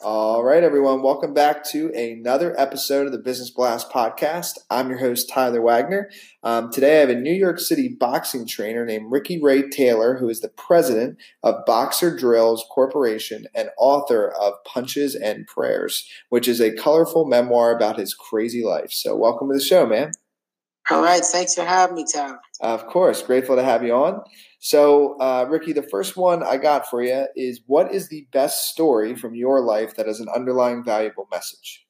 All right, everyone. Welcome back to another episode of the Business Blast podcast. I'm your host, Tyler Wagner. Um, today, I have a New York City boxing trainer named Ricky Ray Taylor, who is the president of Boxer Drills Corporation and author of Punches and Prayers, which is a colorful memoir about his crazy life. So, welcome to the show, man. All right. Thanks for having me, Tyler. Of course. Grateful to have you on. So, uh, Ricky, the first one I got for you is what is the best story from your life that has an underlying valuable message?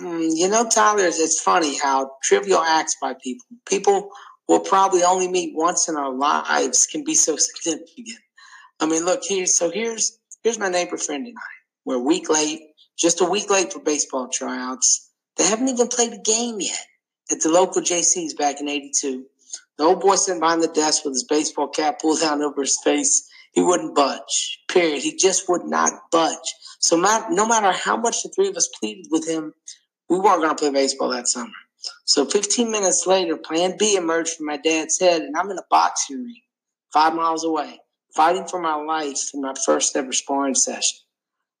Mm, you know, Tyler, it's funny how trivial acts by people, people we'll probably only meet once in our lives, can be so significant. I mean, look here. So here's here's my neighbor friend and I. We're a week late, just a week late for baseball tryouts. They haven't even played a game yet at the local JCs back in '82. The old boy sitting behind the desk with his baseball cap pulled down over his face. He wouldn't budge. Period. He just would not budge. So no matter how much the three of us pleaded with him, we weren't going to play baseball that summer. So 15 minutes later, Plan B emerged from my dad's head, and I'm in a boxing ring, five miles away, fighting for my life in my first ever sparring session.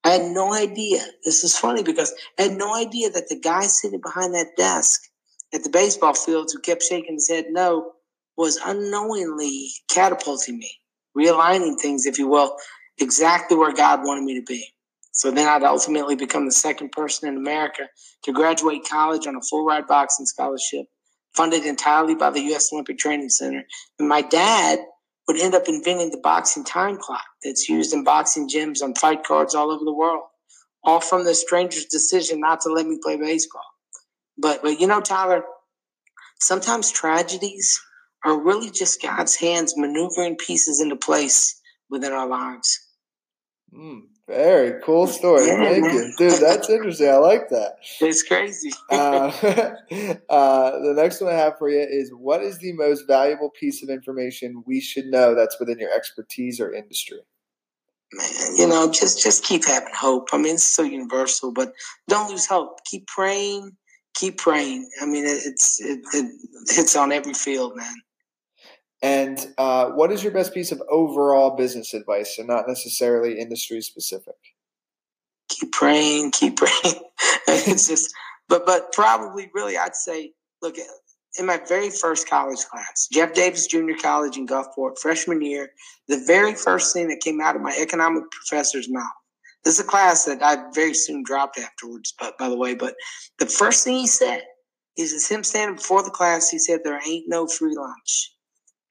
I had no idea. This is funny because I had no idea that the guy sitting behind that desk at the baseball fields who kept shaking his head no was unknowingly catapulting me, realigning things, if you will, exactly where God wanted me to be. So then I'd ultimately become the second person in America to graduate college on a full ride boxing scholarship, funded entirely by the U.S. Olympic Training Center. And my dad would end up inventing the boxing time clock that's used in boxing gyms on fight cards all over the world, all from the stranger's decision not to let me play baseball. But, but you know, Tyler, sometimes tragedies are really just God's hands maneuvering pieces into place within our lives. Mm, very cool story. Yeah, Thank man. you. Dude, that's interesting. I like that. It's crazy. uh, uh, the next one I have for you is what is the most valuable piece of information we should know that's within your expertise or industry? Man, you know, just just keep having hope. I mean, it's so universal, but don't lose hope. Keep praying. Keep praying. I mean, it, it's it, it hits on every field, man. And uh, what is your best piece of overall business advice, and not necessarily industry specific? Keep praying, keep praying. it's just, but but probably really, I'd say, look, in my very first college class, Jeff Davis Junior College in Gulfport, freshman year, the very first thing that came out of my economic professor's mouth. This is a class that I very soon dropped afterwards, but by the way, but the first thing he said is it's him standing before the class, he said, There ain't no free lunch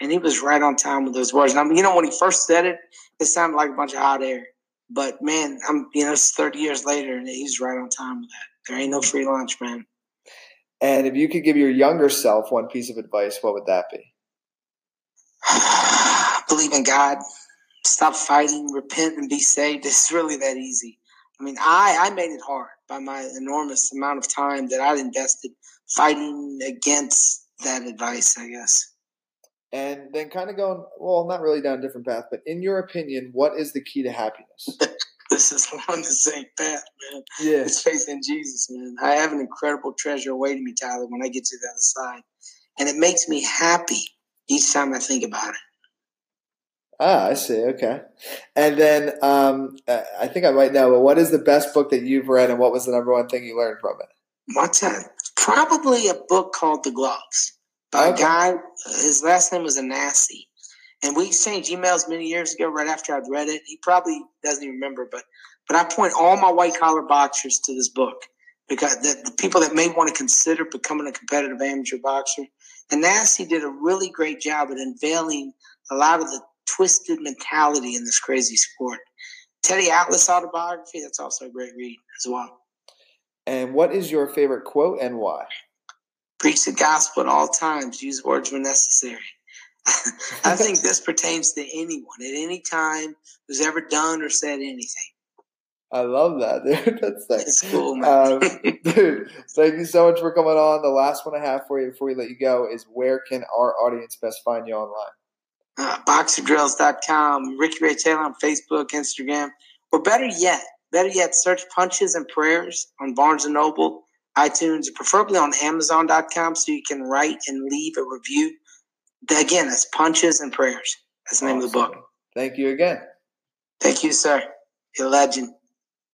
and he was right on time with those words. And I mean, you know, when he first said it, it sounded like a bunch of hot air. But man, I'm you know, it's 30 years later, and he's right on time with that. There ain't no free lunch, man. And if you could give your younger self one piece of advice, what would that be? Believe in God. Stop fighting, repent, and be saved. It's really that easy. I mean, I, I made it hard by my enormous amount of time that I invested fighting against that advice, I guess. And then kind of going well not really down a different path but in your opinion what is the key to happiness? This is on the same path man. Yeah. It's faith in jesus man. I have an incredible treasure awaiting me tyler when i get to the other side. And it makes me happy each time i think about it ah i see okay and then um, i think i might know but what is the best book that you've read and what was the number one thing you learned from it what's that probably a book called the gloves by okay. a guy. His last name was Anasi. And we exchanged emails many years ago, right after I'd read it. He probably doesn't even remember, but but I point all my white collar boxers to this book because the, the, people that may want to consider becoming a competitive amateur boxer. And Nancy did a really great job at unveiling a lot of the twisted mentality in this crazy sport. Teddy Atlas autobiography, that's also a great read as well. And what is your favorite quote and why? Preach the gospel at all times. Use words when necessary. I think this pertains to anyone at any time who's ever done or said anything. I love that, dude. That's. It's cool, man. Um, dude, thank you so much for coming on. The last one I have for you before we let you go is where can our audience best find you online? Boxerdrills.com, Ricky Ray Taylor on Facebook, Instagram, or better yet, better yet, search Punches and Prayers on Barnes & Noble, iTunes, preferably on Amazon.com so you can write and leave a review. Again, that's Punches and Prayers. That's the name of the book. Thank you again. Thank you, sir. You're a legend.